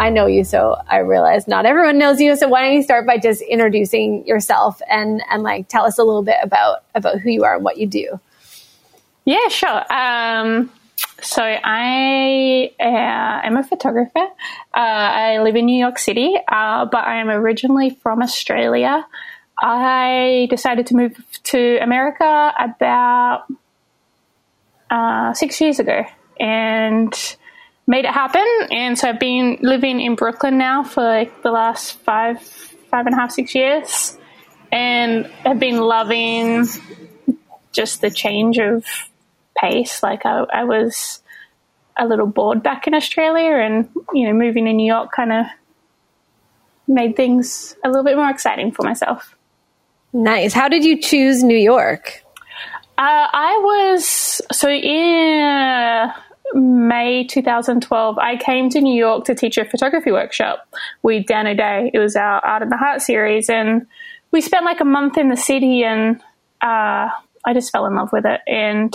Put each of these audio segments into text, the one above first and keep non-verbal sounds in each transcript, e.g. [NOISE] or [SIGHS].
I know you, so I realize not everyone knows you. So why don't you start by just introducing yourself and and like tell us a little bit about about who you are and what you do. Yeah, sure. Um, so I uh, am a photographer. Uh, I live in New York City, uh, but I am originally from Australia. I decided to move to America about uh, six years ago, and made it happen. And so I've been living in Brooklyn now for like the last five, five and a half, six years, and have been loving just the change of pace. Like I, I was a little bored back in Australia, and you know, moving to New York kind of made things a little bit more exciting for myself. Nice. How did you choose New York? Uh, I was so in May 2012, I came to New York to teach a photography workshop with Dan O'Day. It was our Art in the Heart series, and we spent like a month in the city, and uh, I just fell in love with it. And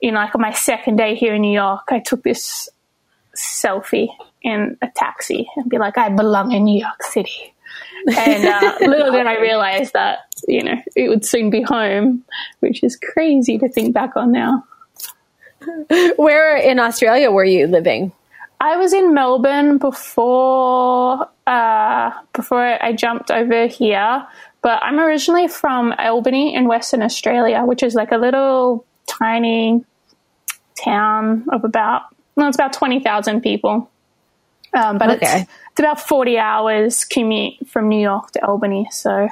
you know, like on my second day here in New York, I took this selfie in a taxi and be like, I belong in New York City. and uh, [LAUGHS] little did I realize that you know it would soon be home, which is crazy to think back on now. [LAUGHS] Where in Australia were you living? I was in Melbourne before uh, before I jumped over here, but I'm originally from Albany in Western Australia, which is like a little tiny town of about well, it's about twenty thousand people. Um, but okay. it's, it's about forty hours commute from New York to Albany, so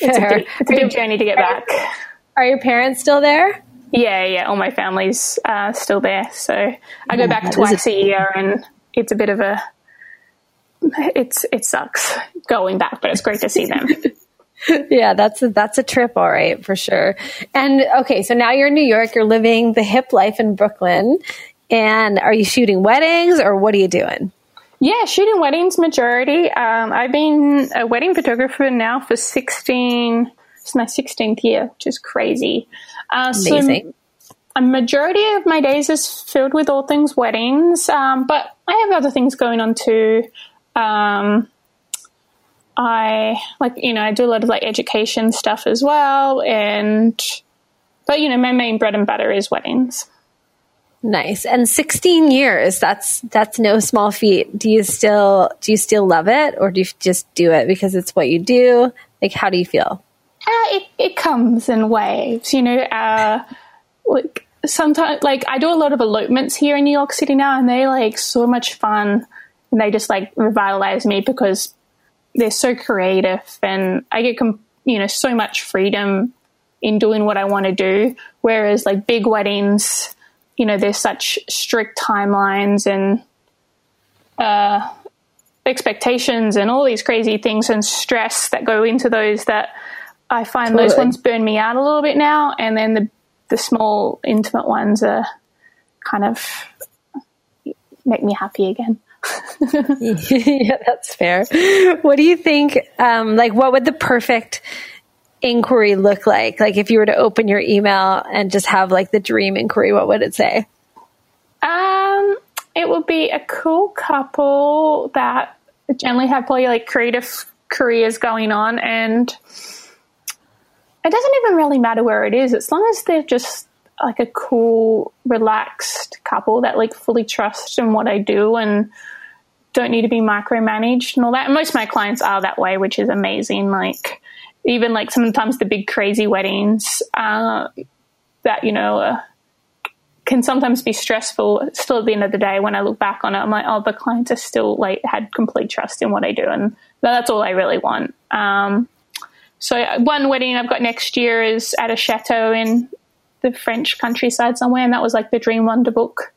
it's a big, it's a big journey to get back. Are your parents still there? Yeah, yeah. All my family's uh, still there, so I go back twice a year, and it's a bit of a it's it sucks going back, but it's great to see them. [LAUGHS] yeah, that's a, that's a trip, all right, for sure. And okay, so now you're in New York. You're living the hip life in Brooklyn, and are you shooting weddings or what are you doing? Yeah, shooting weddings majority. Um, I've been a wedding photographer now for sixteen. It's my sixteenth year, which is crazy. Uh, Amazing. So a majority of my days is filled with all things weddings, um, but I have other things going on too. Um, I like you know I do a lot of like education stuff as well, and but you know my main bread and butter is weddings. Nice. And 16 years, that's that's no small feat. Do you still do you still love it or do you just do it because it's what you do? Like how do you feel? Uh, it, it comes in waves, you know. Uh, like sometimes, like I do a lot of elopements here in New York City now, and they like so much fun, and they just like revitalize me because they're so creative, and I get you know so much freedom in doing what I want to do. Whereas like big weddings, you know, there's such strict timelines and uh, expectations and all these crazy things and stress that go into those that I find totally. those ones burn me out a little bit now, and then the the small intimate ones are kind of make me happy again. [LAUGHS] [LAUGHS] yeah, that's fair. What do you think? Um, like, what would the perfect inquiry look like? Like, if you were to open your email and just have like the dream inquiry, what would it say? Um, it would be a cool couple that generally have probably like creative careers going on and it doesn't even really matter where it is as long as they're just like a cool relaxed couple that like fully trust in what i do and don't need to be micromanaged and all that and most of my clients are that way which is amazing like even like sometimes the big crazy weddings uh, that you know uh, can sometimes be stressful. Still, at the end of the day, when I look back on it, I'm like, oh, the clients are still like had complete trust in what I do, and that's all I really want. Um, so one wedding I've got next year is at a chateau in the French countryside somewhere, and that was like the Dream Wonder book.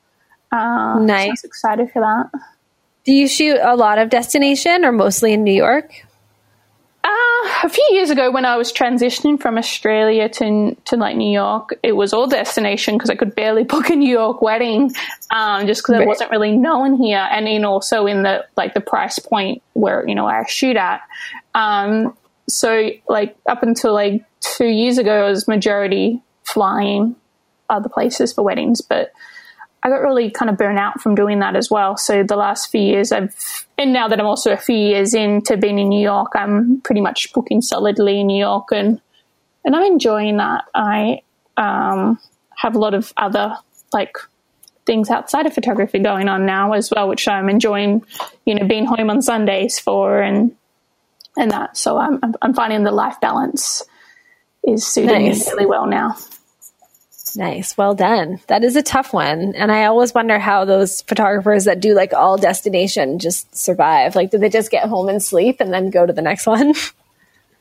Uh, nice. So I was excited for that. Do you shoot a lot of destination or mostly in New York? Uh, a few years ago, when I was transitioning from Australia to to like New York, it was all destination because I could barely [LAUGHS] book a New York wedding, um, just because right. it wasn't really known here, and then also in the like the price point where you know I shoot at. Um, so like up until like two years ago, I was majority flying other places for weddings, but I got really kind of burnt out from doing that as well. So the last few years, I've, and now that I'm also a few years into being in New York, I'm pretty much booking solidly in New York, and and I'm enjoying that. I um, have a lot of other like things outside of photography going on now as well, which I'm enjoying. You know, being home on Sundays for and and that. So I'm I'm finding the life balance is suiting nice. me really well now. Nice. Well done. That is a tough one. And I always wonder how those photographers that do like all destination just survive. Like, do they just get home and sleep and then go to the next [LAUGHS] one?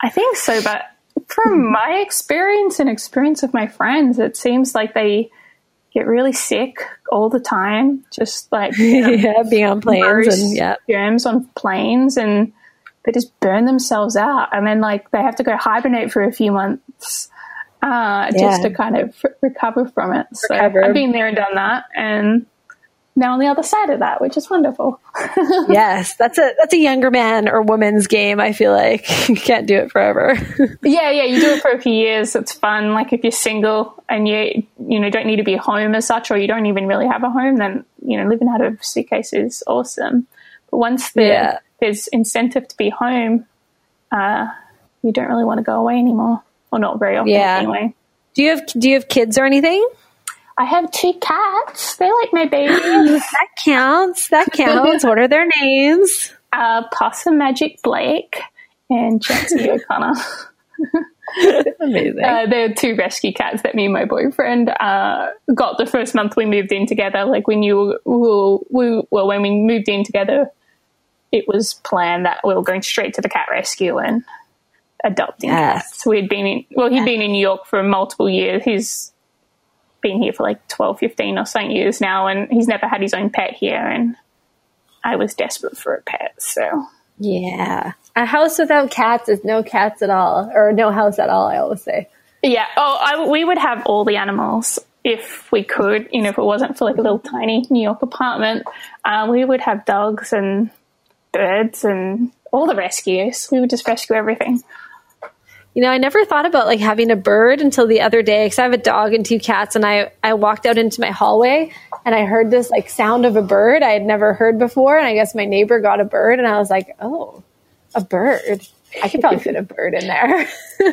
I think so. But from hmm. my experience and experience of my friends, it seems like they get really sick all the time. Just like, you [LAUGHS] know, yeah, being on planes and yeah, germs on planes and they just burn themselves out. And then like they have to go hibernate for a few months uh, yeah. just to kind of recover from it. So recover. I've been there and done that, and now on the other side of that, which is wonderful. [LAUGHS] yes, that's a that's a younger man or woman's game. I feel like [LAUGHS] you can't do it forever. [LAUGHS] yeah, yeah, you do it for a few years. It's fun. Like if you're single and you you know don't need to be home as such, or you don't even really have a home, then you know living out of a suitcase is awesome. But once the, yeah. There's incentive to be home, uh, you don't really want to go away anymore. or not very often yeah. anyway. Do you have Do you have kids or anything? I have two cats. They're like my babies. [GASPS] that counts. That counts. what are their names? [LAUGHS] Uh, Possum Magic Blake and Chansey [LAUGHS] O'Connor. Amazing. Uh, they're two rescue cats that me and my boyfriend uh, got the first month we moved in together. Like we knew we, we, well when we moved in together, it was planned that we were going straight to the cat rescue and adopting yes. cats. We'd been in, well, he'd been in New York for multiple years. He's been here for like 12, 15 or something years now, and he's never had his own pet here. And I was desperate for a pet, so. Yeah. A house without cats is no cats at all, or no house at all, I always say. Yeah. Oh, I, we would have all the animals if we could, you know, if it wasn't for like a little tiny New York apartment. Uh, we would have dogs and birds and all the rescues. We would just rescue everything. You know, I never thought about like having a bird until the other day because I have a dog and two cats, and I I walked out into my hallway and I heard this like sound of a bird I had never heard before, and I guess my neighbor got a bird, and I was like, oh, a bird. I could probably fit a bird in there. [LAUGHS]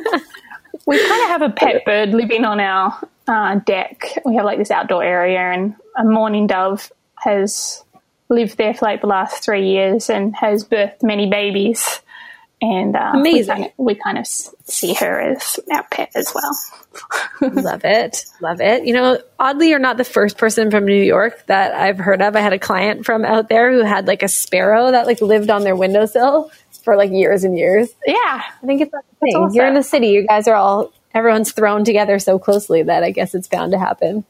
we kind of have a pet bird living on our uh, deck. We have like this outdoor area, and a mourning dove has lived there for like the last three years and has birthed many babies and uh, amazing. We kind, of, we kind, of, see her as our pet as well. [LAUGHS] love it, love it. You know, oddly, you're not the first person from New York that I've heard of. I had a client from out there who had like a sparrow that like lived on their windowsill for like years and years. Yeah, I think it's a thing. Awesome. You're in the city. You guys are all everyone's thrown together so closely that I guess it's bound to happen.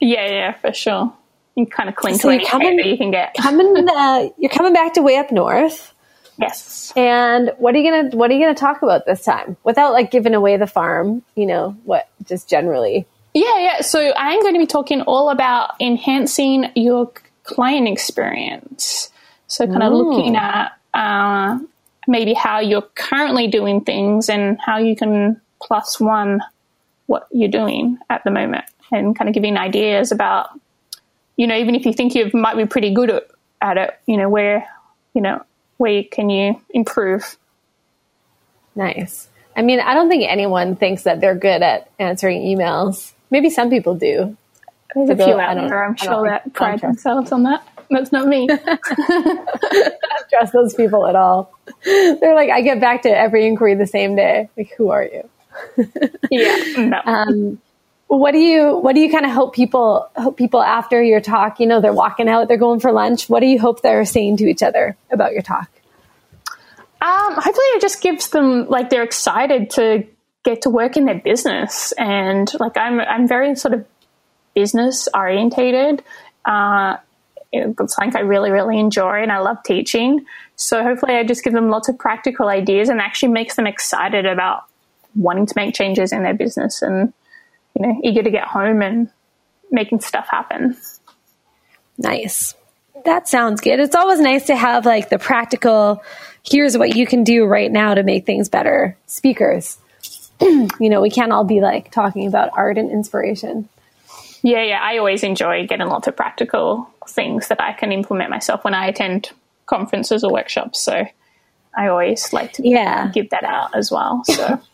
Yeah, yeah, for sure. You kind of cling so to any coming, that you can get. coming, [LAUGHS] uh, you're coming back to way up north. Yes. And what are you gonna What are you gonna talk about this time without like giving away the farm? You know what? Just generally. Yeah, yeah. So I'm going to be talking all about enhancing your client experience. So kind of looking at uh, maybe how you're currently doing things and how you can plus one what you're doing at the moment, and kind of giving ideas about, you know, even if you think you might be pretty good at, at it, you know, where, you know, where can you improve? Nice. I mean, I don't think anyone thinks that they're good at answering emails. Maybe some people do. There's a few out there, I'm sure, that [LAUGHS] pride themselves on that. That's not me. [LAUGHS] I don't trust those people at all. They're like, I get back to every inquiry the same day. Like, who are you? yeah, [LAUGHS] no. Um, what do you what do you kind of hope people hope people after your talk you know they're walking out they're going for lunch what do you hope they're saying to each other about your talk um, hopefully it just gives them like they're excited to get to work in their business and like i'm i'm very sort of business orientated uh, it's something I really, really enjoy and I love teaching. So hopefully I just give them lots of practical ideas and actually makes them excited about wanting to make changes in their business and, you know, eager to get home and making stuff happen. Nice. That sounds good. It's always nice to have like the practical, here's what you can do right now to make things better speakers. [CLEARS THROAT] you know, we can't all be like talking about art and inspiration. Yeah, yeah. I always enjoy getting lots of practical things that I can implement myself when I attend conferences or workshops. So I always like to yeah. give that out as well. So [LAUGHS]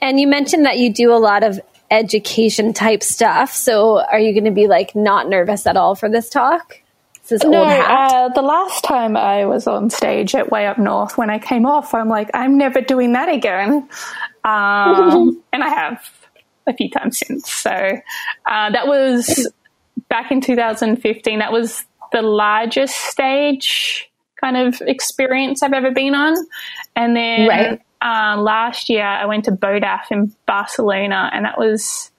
And you mentioned that you do a lot of education type stuff. So are you going to be like not nervous at all for this talk? This no, uh, the last time I was on stage at Way Up North, when I came off, I'm like, I'm never doing that again. Um, [LAUGHS] and I have a few times since. So uh, that was back in 2015. That was the largest stage kind of experience I've ever been on. And then right uh, last year I went to BODAF in Barcelona, and that was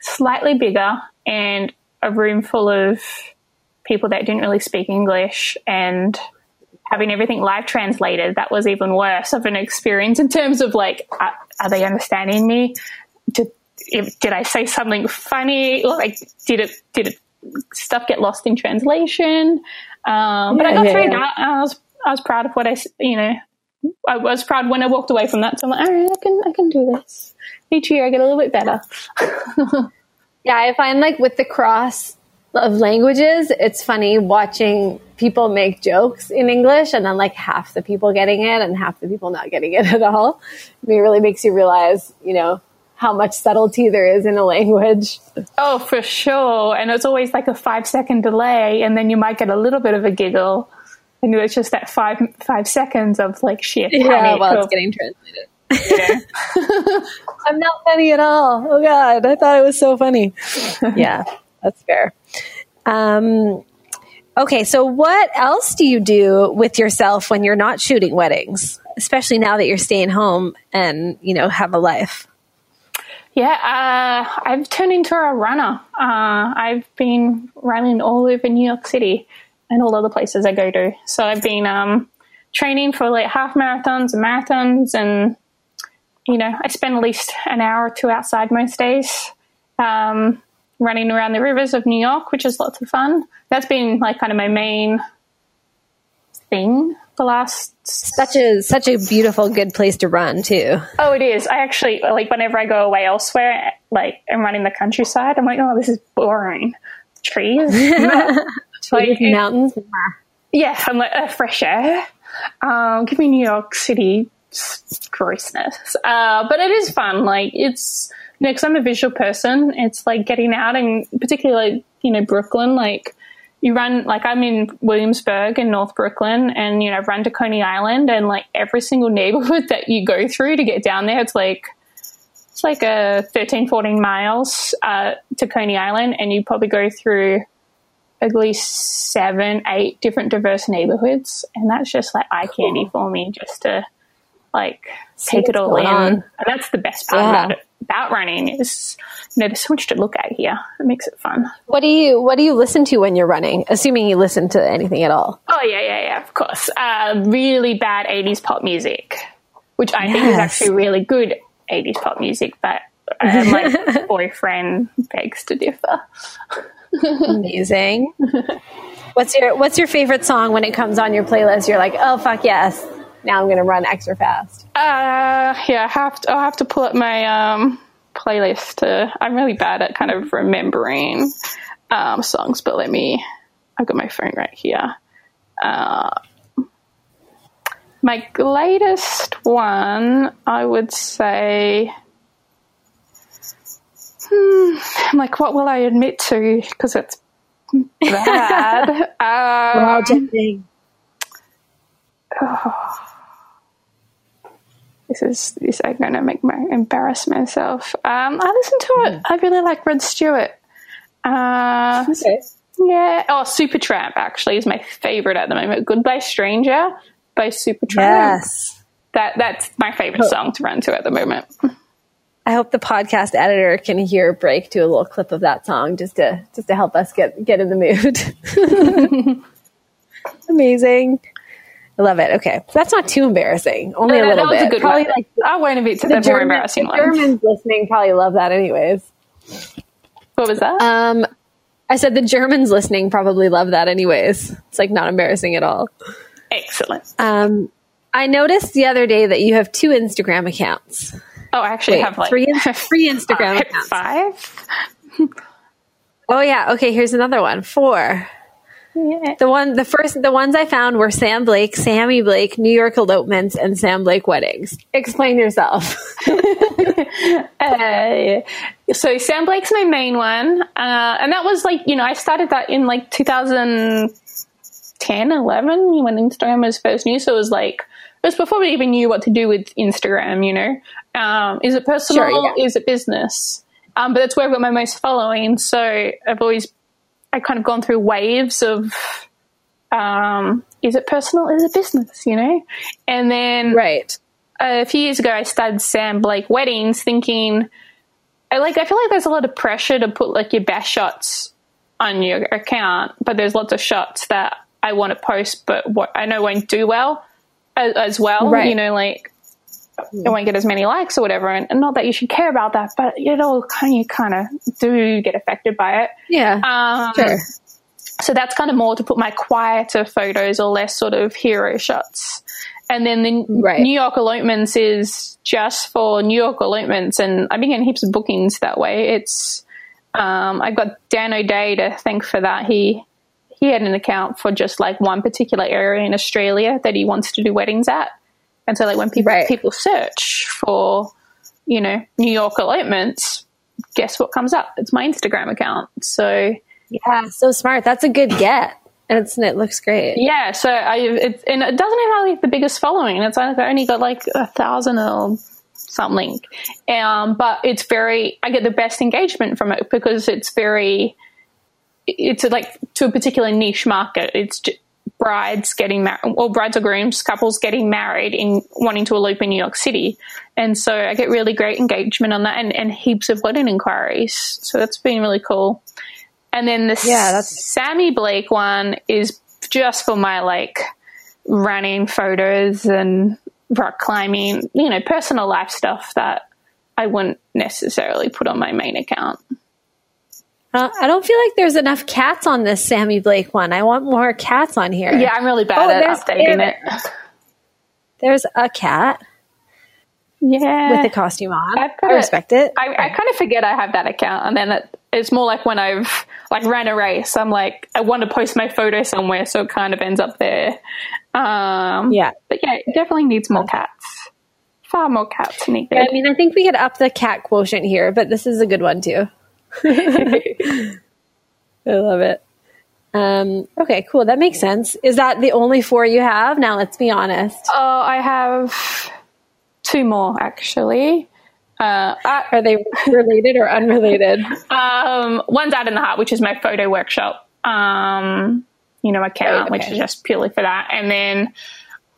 slightly bigger and a room full of people that didn't really speak English and having everything live translated. That was even worse of an experience in terms of like, are, are they understanding me? Did, if, did I say something funny? Like, did it did it stuff get lost in translation? Um, but I got yeah. through that. I was I was proud of what I you know I was proud when I walked away from that. So I'm like, all right, I can, I can do this. Each year I get a little bit better. [LAUGHS] yeah, I find like with the cross of languages, it's funny watching people make jokes in English and then like half the people getting it and half the people not getting it [LAUGHS] at all. I mean, it really makes you realize, you know, how much subtlety there is in a language. Oh, for sure. And it's always like a five second delay, and then you might get a little bit of a giggle and it was just that five five seconds of like sheer panic. Yeah, while of, it's getting translated. Yeah. [LAUGHS] I'm not funny at all. Oh God, I thought it was so funny. [LAUGHS] yeah, that's fair. Um, okay, so what else do you do with yourself when you're not shooting weddings, especially now that you're staying home and you know have a life? Yeah, uh, I've turned into a runner. Uh, I've been running all over New York City and all other places I go to. So I've been um, training for like half marathons and marathons, and you know, I spend at least an hour or two outside most days, um, running around the rivers of New York, which is lots of fun. That's been like kind of my main thing the last such a such a beautiful good place to run too. Oh it is. I actually like whenever i go away elsewhere like i'm running the countryside i'm like oh this is boring. Trees [LAUGHS] like mountains. Yeah, I'm like uh, fresh air. Um, give me New York City grossness, uh, but it is fun. Like it's you know, because I'm a visual person. It's like getting out and particularly like you know Brooklyn, like you run like I'm in Williamsburg in North Brooklyn and you know I've run to Coney Island and like every single neighborhood [LAUGHS] that you go through to get down there it's like it's like a 13 14 miles uh, to Coney Island and you probably go through at least seven, eight different diverse neighborhoods, and that's just like eye candy for me, just to like take it all in. On. And that's the best part yeah. about it. About running is, you know, there's so much to look at here. It makes it fun. What do you What do you listen to when you're running? Assuming you listen to anything at all. Oh yeah, yeah, yeah. Of course. Uh, really bad '80s pop music, which I yes. think is actually really good '80s pop music, but uh, my [LAUGHS] boyfriend begs to differ. Amazing. what's your What's your favorite song when it comes on your playlist? You're like, oh fuck yes, now I'm going to run extra fast. Uh, yeah, I have to. I'll have to pull up my um playlist. To, I'm really bad at kind of remembering um, songs, but let me. I've got my phone right here. Uh, my latest one, I would say. Hmm, [SIGHS] I'm like, what will I admit to? Because it's bad. [LAUGHS] um, We're all jumping. Oh. this is this I'm going to make my embarrass myself. Um, I listen to it. I really like Rod Stewart. Uh, Okay. yeah. Oh, Supertramp actually is my favorite at the moment. Goodbye Stranger by Supertramp. Yes. That that's my favorite song to run to at the moment. [LAUGHS] I hope the podcast editor can hear break to a little clip of that song just to just to help us get get in the mood. [LAUGHS] Amazing. I love it. Okay. So that's not too embarrassing. Only a that, little bit. a good Probably one. like I won't admit to the, the, more German, embarrassing the ones. Germans listening probably love that anyways. What was that? Um I said the Germans listening probably love that anyways. It's like not embarrassing at all. Excellent. Um I noticed the other day that you have two Instagram accounts. Oh, I actually Wait, have like three, [LAUGHS] three Instagram five, accounts. five. Oh yeah. Okay. Here's another one. Four. Yeah. The one, the first, the ones I found were Sam Blake, Sammy Blake, New York elopements, and Sam Blake weddings. Explain yourself. [LAUGHS] [LAUGHS] Uh, so Sam Blake's my main one, uh, and that was like you know I started that in like 2010, 11 when Instagram was first new. So it was like it was before we even knew what to do with Instagram. You know, um, is it personal? Sure, yeah. Is it business? Um, but that's where I've got my most following. So I've always I kind of gone through waves of um, is it personal? Is it business? You know, and then right. a few years ago, I started Sam Blake weddings, thinking, I like, I feel like there's a lot of pressure to put like your best shots on your account, but there's lots of shots that I want to post, but what I know won't do well as, as well. Right. You know, like it won't get as many likes or whatever, and, and not that you should care about that, but it all kind you kind of do get affected by it. Yeah. Um, sure. so that's kind of more to put my quieter photos or less sort of hero shots. And then the Right. New York elopements is just for New York elopements, and I've been getting heaps of bookings that way. It's um, I got Dan O'Day to thank for that. He he had an account for just like one particular area in Australia that he wants to do weddings at, and so like when people Right. people search for you know New York elopements, guess what comes up? It's my Instagram account. So Yeah. So smart. That's a good get. And it's, and it looks great. Yeah, so I it, and it doesn't have like the biggest following. And it's like I only got like a thousand or something, um, but it's very. I get the best engagement from it because it's very. It's like to a particular niche market. It's brides getting married, or brides or grooms, couples getting married in wanting to elope in New York City, and so I get really great engagement on that, and, and heaps of wedding inquiries. So that's been really cool. And then the Yeah, that's- Sammy Blake one is just for my like running photos and rock climbing, you know, personal life stuff that I wouldn't necessarily put on my main account. Uh, I don't feel like there's enough cats on this Sammy Blake one. I want more cats on here. Yeah, I'm really bad Oh, at updating there- it. There's a cat Yeah. with the costume on. I've got I respect it. I, I kind of forget I have that account, and then it, it's more like when I've like ran a race. I'm like, I want to post my photo somewhere, so it kind of ends up there. Um, Yeah. but yeah, it definitely needs more cats. Far more cats needed. I mean, I think we could up the cat quotient here, but this is a good one too. [LAUGHS] I love it. Um, okay, cool. That makes sense. Is that the only four you have? Now, let's be honest. Oh, I have two more actually. Uh, Are they related or unrelated? [LAUGHS] um, one's out in the heart, which is my photo workshop. Um, you know, account, Right, which is just purely for that. And then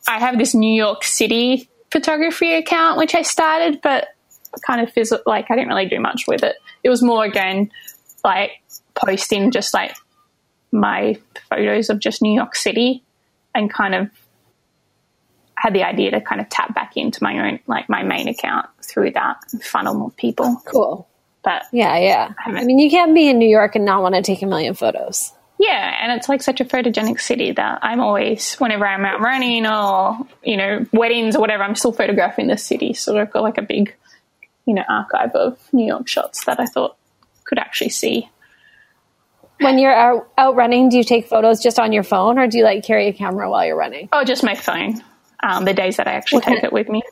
I have this New York City photography account, which I started, but kind of fizzled. Like I didn't really do much with it. It was more again like posting just like my photos of just New York City, and kind of had the idea to kind of tap back into my own like my main account through that and funnel more people. Cool. But Yeah, yeah. I mean, you can't be in New York and not want to take a million photos. Yeah, and it's like such a photogenic city that I'm always, whenever I'm out running or, you know, weddings or whatever, I'm still photographing the city. So I've got like a big, you know, archive of New York shots that I thought could actually see. When you're out, out running, do you take photos just on your phone or do you like carry a camera while you're running? Oh, just my phone. Um, the days that I actually take it with me.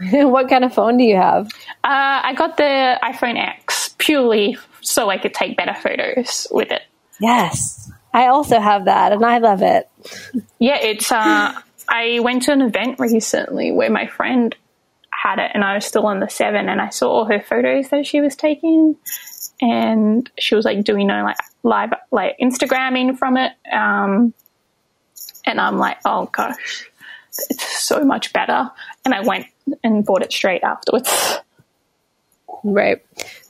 [LAUGHS] what kind of phone do you have? Uh, I got the iPhone X purely so I could take better photos with it. Yes. I also have that and I love it. Yeah, it's. Uh, I went to an event recently where my friend had it and I was still on the seven and I saw all her photos that she was taking and she was like doing you know, like live like Instagramming from it. Um, and I'm like, oh gosh, it's so much better. And I went and bought it straight afterwards. Right.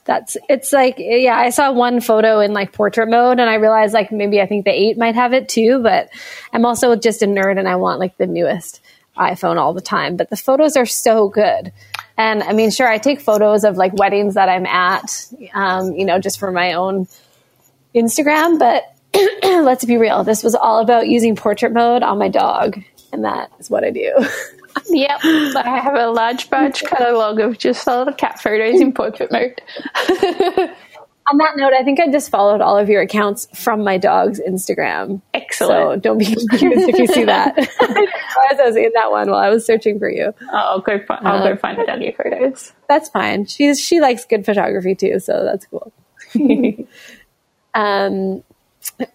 That's it's like yeah, I saw one photo in like portrait mode and I realized like maybe I think the 8 might have it too, but I'm also just a nerd and I want like the newest iPhone all the time, but the photos are so good. And I mean, sure, I take photos of like weddings that I'm at, um, you know, just for my own Instagram, but [CLEARS THROAT] let's be real. This was all about using portrait mode on my dog, and that is what I do. [LAUGHS] yep, I have a large batch catalog of just all the cat photos in portrait mode. [LAUGHS] on that note, I think I just followed all of your accounts from my dog's Instagram. Excellent. So don't be confused if you see that. [LAUGHS] [LAUGHS] I was in that one while I was searching for you. Oh, I'll go. Find, I'll go find the your photos. That's fine. She's she likes good photography too, so that's cool. [LAUGHS] um,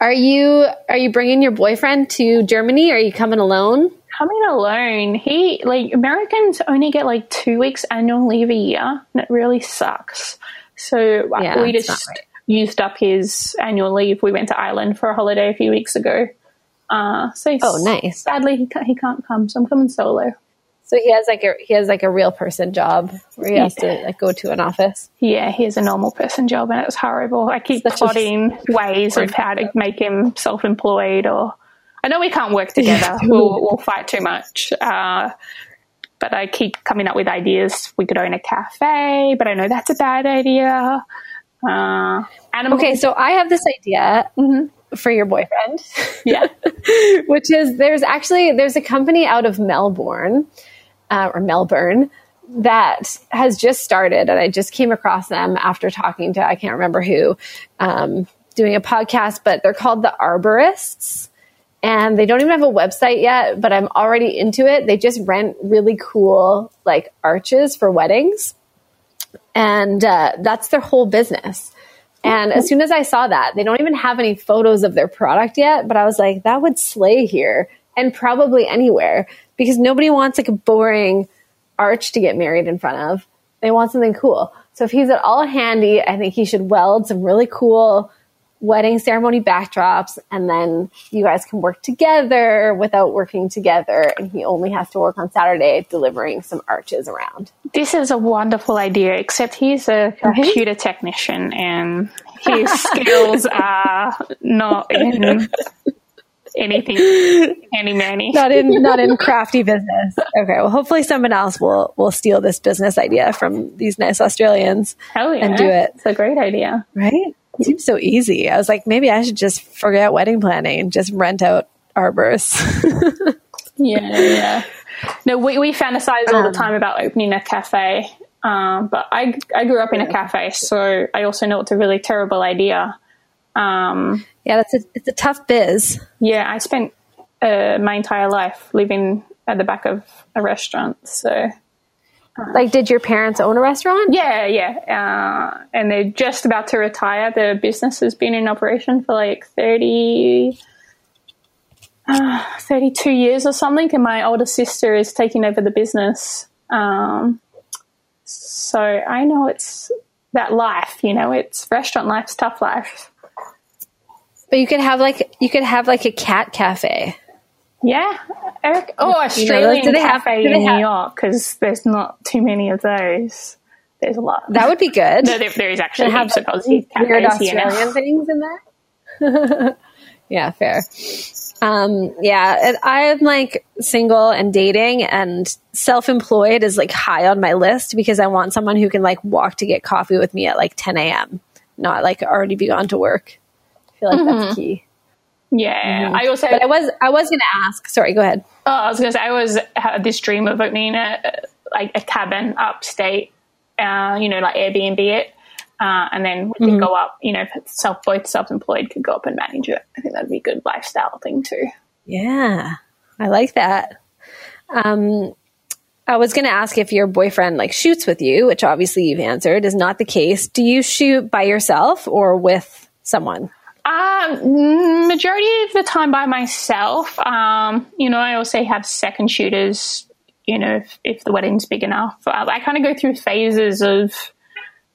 are you are you bringing your boyfriend to Germany? Are you coming alone? Coming alone. He like Americans only get like two weeks annual leave a year, and it really sucks. So yeah, we just right. used up his annual leave. We went to Ireland for a holiday a few weeks ago. Uh, so oh, nice. Sadly, he can't, he can't come, so I'm coming solo. So he has like a he has like a real person job where he has to like go to an office. Yeah, he has a normal person job, and it's horrible. I keep Such plotting ways of how to make him self employed. Or I know we can't work together. [LAUGHS] we'll, we'll fight too much. Uh, but I keep coming up with ideas. We could own a cafe, but I know that's a bad idea. Uh, okay, so I have this idea. Mm-hmm for your boyfriend. Yeah. [LAUGHS] Which is there's actually there's a company out of Melbourne uh, or Melbourne that has just started, and I just came across them after talking to I can't remember who, um, doing a podcast, but they're called the Arborists. And they don't even have a website yet, but I'm already into it. They just rent really cool like arches for weddings. And uh, that's their whole business. And as soon as I saw that, they don't even have any photos of their product yet, but I was like, that would slay here and probably anywhere because nobody wants like a boring arch to get married in front of. They want something cool. So if he's at all handy, I think he should weld some really cool wedding ceremony backdrops and then you guys can work together without working together and he only has to work on Saturday delivering some arches around. This is a wonderful idea except he's a computer technician and his [LAUGHS] skills are not in [LAUGHS] anything any manny. Not in [LAUGHS] not in crafty business. Okay, well hopefully someone else will will steal this business idea from these nice Australians yeah. and do it. It's a great idea. Right? It seems so easy. I was like, maybe I should just forget wedding planning and just rent out arbors. [LAUGHS] yeah, yeah. No, we, we fantasize all the um, time about opening a cafe. Um, but I, I grew up in a cafe, so I also know it's a really terrible idea. Um, yeah, that's a, it's a tough biz. Yeah, I spent uh, my entire life living at the back of a restaurant, so like, did your parents own a restaurant? Yeah, yeah. Uh, and they're just about to retire. The business has been in operation for like 30, uh, 32 years or something. And my older sister is taking over the business. Um, so I know it's that life, you know, it's restaurant life's tough life. But you could have like, you could have like a cat cafe. Yeah, Eric. Oh, Australian you know, cafe have, in New York because there's not too many of those. There's a lot. That would be good. No, there, there is actually have heaps of Aussie weird Australian things in there. [LAUGHS] yeah, fair. Um, yeah, I'm like single and dating, and self-employed is like high on my list because I want someone who can like walk to get coffee with me at like 10 a.m. Not like already be gone to work. I feel like mm-hmm. that's key. Yeah, mm-hmm. I also. But I was I was going to ask. Sorry, go ahead. Oh, I was going to say I was had this dream of opening a like a cabin upstate. Uh, you know, like Airbnb it, uh, and then we mm-hmm. could go up. You know, self both self employed could go up and manage it. I think that'd be a good lifestyle thing too. Yeah, I like that. Um, I was going to ask if your boyfriend like shoots with you, which obviously you've answered is not the case. Do you shoot by yourself or with someone? Um, majority of the time by myself. Um, you know, I also have second shooters you know, if, if the wedding's big enough. I, I kind of go through phases of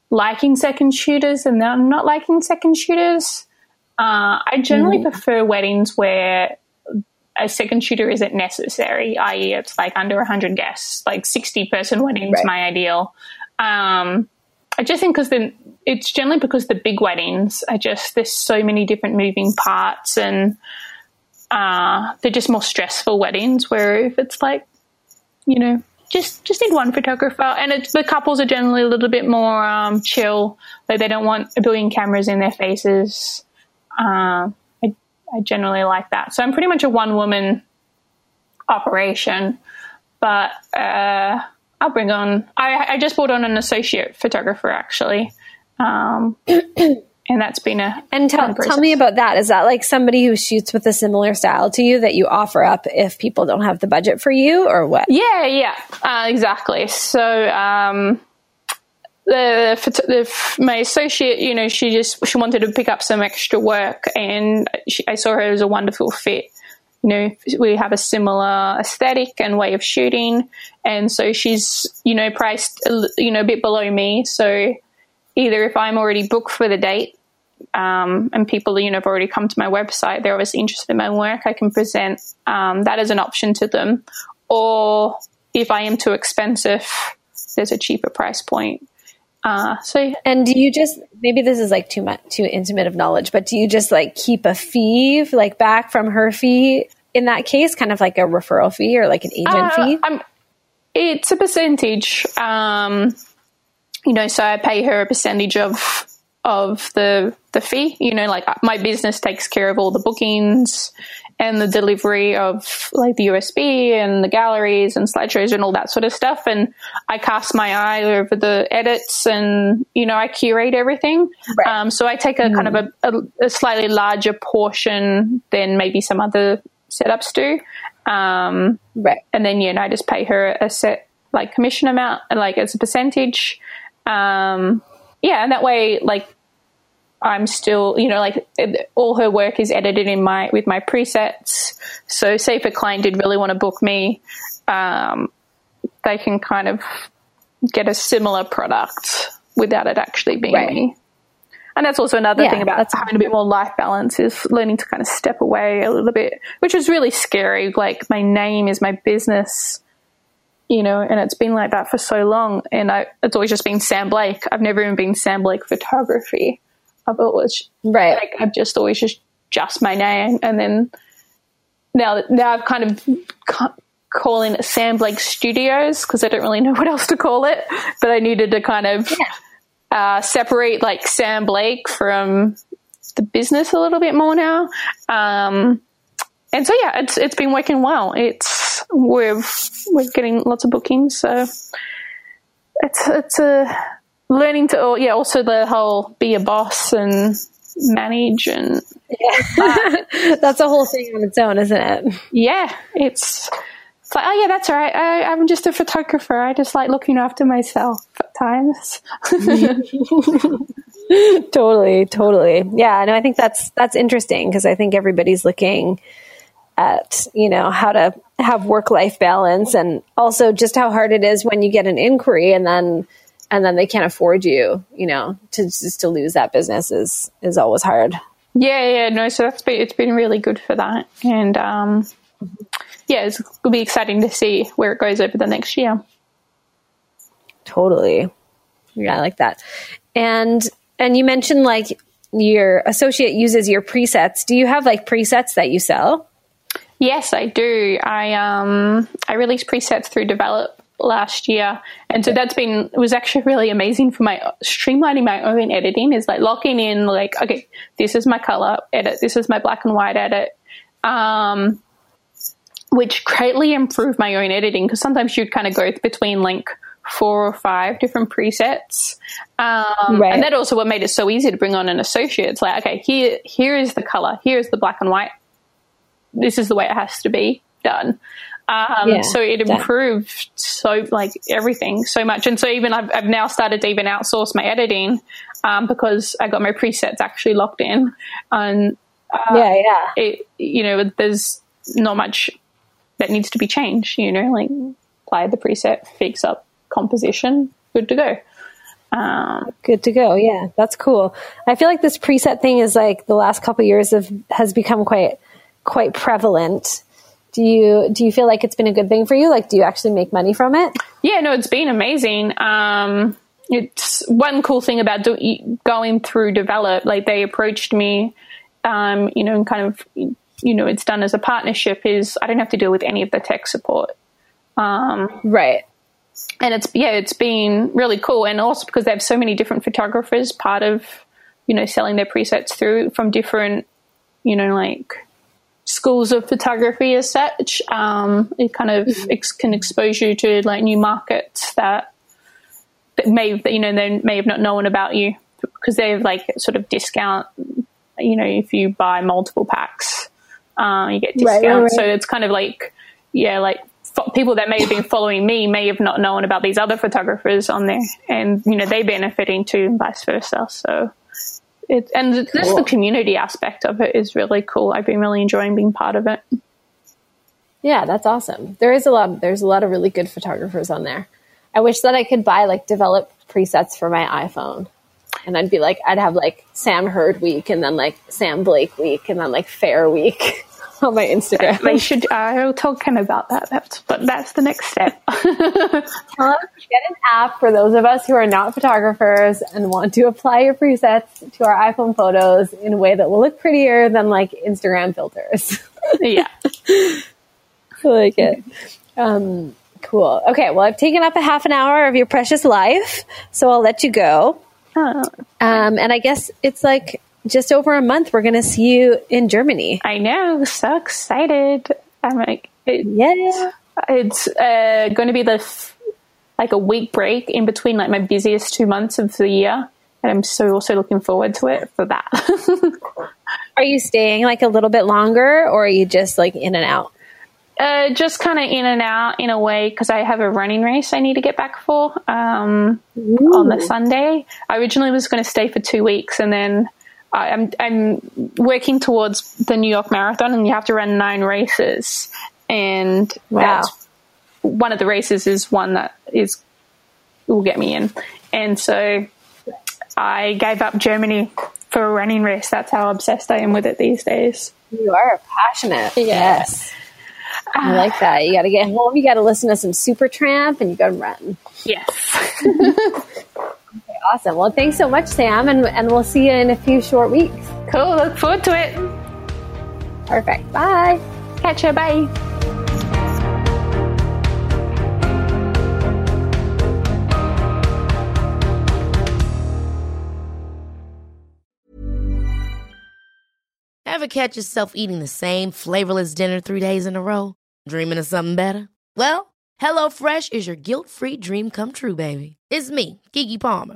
liking second shooters and then not liking second shooters. Uh, I generally mm. prefer weddings where a second shooter isn't necessary, i.e., it's like under 100 guests, like 60 person weddings, right. my ideal. Um, I just think because it's generally because the big weddings are just there's so many different moving parts and uh, they're just more stressful weddings. Where if it's like, you know, just just need one photographer, and the couples are generally a little bit more um, chill. Like they don't want a billion cameras in their faces. Uh, I, I generally like that. So I'm pretty much a one woman operation, but uh, I'll bring on. I, I just brought on an associate photographer actually. Um, [CLEARS THROAT] and that's been a and tell, tell me about that. Is that like somebody who shoots with a similar style to you that you offer up if people don't have the budget for you or what? Yeah yeah. Uh, exactly. So um, the, the, my associate you know she just she wanted to pick up some extra work and she, i saw her as a wonderful fit. You know we have a similar aesthetic and way of shooting and so she's you know priced you know a bit below me so either if I'm already booked for the date um, and people you know have already come to my website, they're obviously interested in my work, I can present um, that as an option to them. Or if I am too expensive, there's a cheaper price point. Uh, so and do you just maybe this is like too much too intimate of knowledge, but do you just like keep a fee like back from her fee in that case, kind of like a referral fee or like an agent uh, fee? I'm, it's a percentage. Um, you know, so I pay her a percentage of of the the fee. You know, like my business takes care of all the bookings and the delivery of like the USB and the galleries and slideshows and all that sort of stuff. And I cast my eye over the edits and, you know, I curate everything. Right. Um, so I take a mm. kind of a, a, a, slightly larger portion than maybe some other setups do. Um, right. And then, you know, I just pay her a set like commission amount and like as a percentage. Um, yeah, and that way, like, I'm still, you know, like all her work is edited in my with my presets. So, say if a client did really want to book me, um, they can kind of get a similar product without it actually being right. me. And that's also another yeah, thing about having a bit more life balance is learning to kind of step away a little bit, which is really scary. Like my name is my business you know, and it's been like that for so long. And I, it's always just been Sam Blake. I've never even been Sam Blake photography. I've always, right. Like, I've just always just, just my name. And then now, now I've kind of calling it Sam Blake Studios because I don't really know [LAUGHS] what else to call it, but I needed to kind of yeah. Uh, separate like Sam Blake from the business a little bit more now. Um, and so yeah, it's it's been working well. It's we're we're getting lots of bookings, so it's it's a learning to oh, yeah also the whole be a boss and manage and yeah. [LAUGHS] [LAUGHS] that's a whole thing on its own, isn't it? Yeah, it's it's like, oh yeah, that's all right. I, I'm just a photographer. I just like looking after myself times. [LAUGHS] totally, totally. Yeah, no, I think that's that's interesting because I think everybody's looking at you know how to have work life balance and also just how hard it is when you get an inquiry and then and then they can't afford you you know to just to lose that business is is always hard yeah yeah no so that's been it's been really good for that and um yeah it's will be exciting to see where it goes over the next year totally yeah i like that and and you mentioned like your associate uses your presets do you have like presets that you sell Yes, I do. I um I released presets through DVLOP last year, and so that's been it was actually really amazing for my streamlining my own editing. Is like locking in like okay, this is my color edit, this is my black and white edit. Um, which greatly improved my own editing because sometimes you'd kind of go between like four or five different presets. Um, right. And that also what made it so easy to bring on an associate. It's like, okay, here, here is the color, here is the black and white this is the way it has to be done. Um, yeah, so it improved so like everything so much, and so even I've, I've now started to even outsource my editing um, because I got my presets actually locked in, and uh, yeah, yeah, it you know there's not much that needs to be changed. You know, like apply the preset, fix up composition, good to go. Um, good to go. Yeah, that's cool. I feel like this preset thing is like the last couple years of has become quite quite prevalent. Do you do you feel like it's been a good thing for you? Like, do you actually make money from it? Yeah, no, it's been amazing. Um, it's one cool thing about do, going through DVLOP. Like they approached me, um, you know, and kind of, you know, it's done as a partnership. Is I don't have to deal with any of the tech support. Um, right and it's yeah, it's been really cool, and also because they have so many different photographers part of you know selling their presets through from different you know like schools of photography as such. Um, it kind of mm-hmm. ex- can expose you to like new markets that, that may you know they may have not known about you because they have like sort of discount. You know, if you buy multiple packs, uh, you get discounts. Right, right, right. So it's kind of like yeah, like people that may have been following me may have not known about these other photographers on there, and you know they benefiting too, and vice versa. So it and cool. just the community aspect of it is really cool. I've been really enjoying being part of it. Yeah, that's awesome. There is a lot. There's a lot of really good photographers on there. I wish that I could buy like DVLOP presets for my iPhone. And I'd be like, I'd have like Sam Hurd week and then like Sam Blake week and then like Fair week. [LAUGHS] [LAUGHS] on my Instagram. They should. I'll talk him about that. That's but that's the next step. [LAUGHS] get an app for those of us who are not photographers and want to apply your presets to our iPhone photos in a way that will look prettier than like Instagram filters. [LAUGHS] yeah, I like it. Um, cool. Okay, well, I've taken up a half an hour of your precious life, so I'll let you go. Oh. Um, and I guess it's like just over a month, we're going to see you in Germany. I know. So excited. I'm like, it, yeah. It's uh, going to be the f- like a week break in between like my busiest two months of the year. And I'm so also looking forward to it for that. [LAUGHS] are you staying like a little bit longer or are you just like in and out? Uh, just kind of in and out in a way because I have a running race I need to get back for um, on the Sunday. I originally was going to stay for two weeks and then I'm I'm working towards the New York Marathon, and you have to run nine races, and wow. one of the races is one that is will get me in, and so I gave up Germany for a running race. That's how obsessed I am with it these days. You are passionate. Yes. I ah. like that. You got to get home. You got to listen to some Supertramp, and you got to run. Yes. [LAUGHS] awesome. Well, thanks so much, Sam, and, and we'll see you in a few short weeks. Cool. Look forward to it. Perfect. Bye. Catch you. Bye. Ever catch yourself eating the same flavorless dinner three days in a row? Dreaming of something better? Well, HelloFresh is your guilt free dream come true, baby. It's me, Keke Palmer.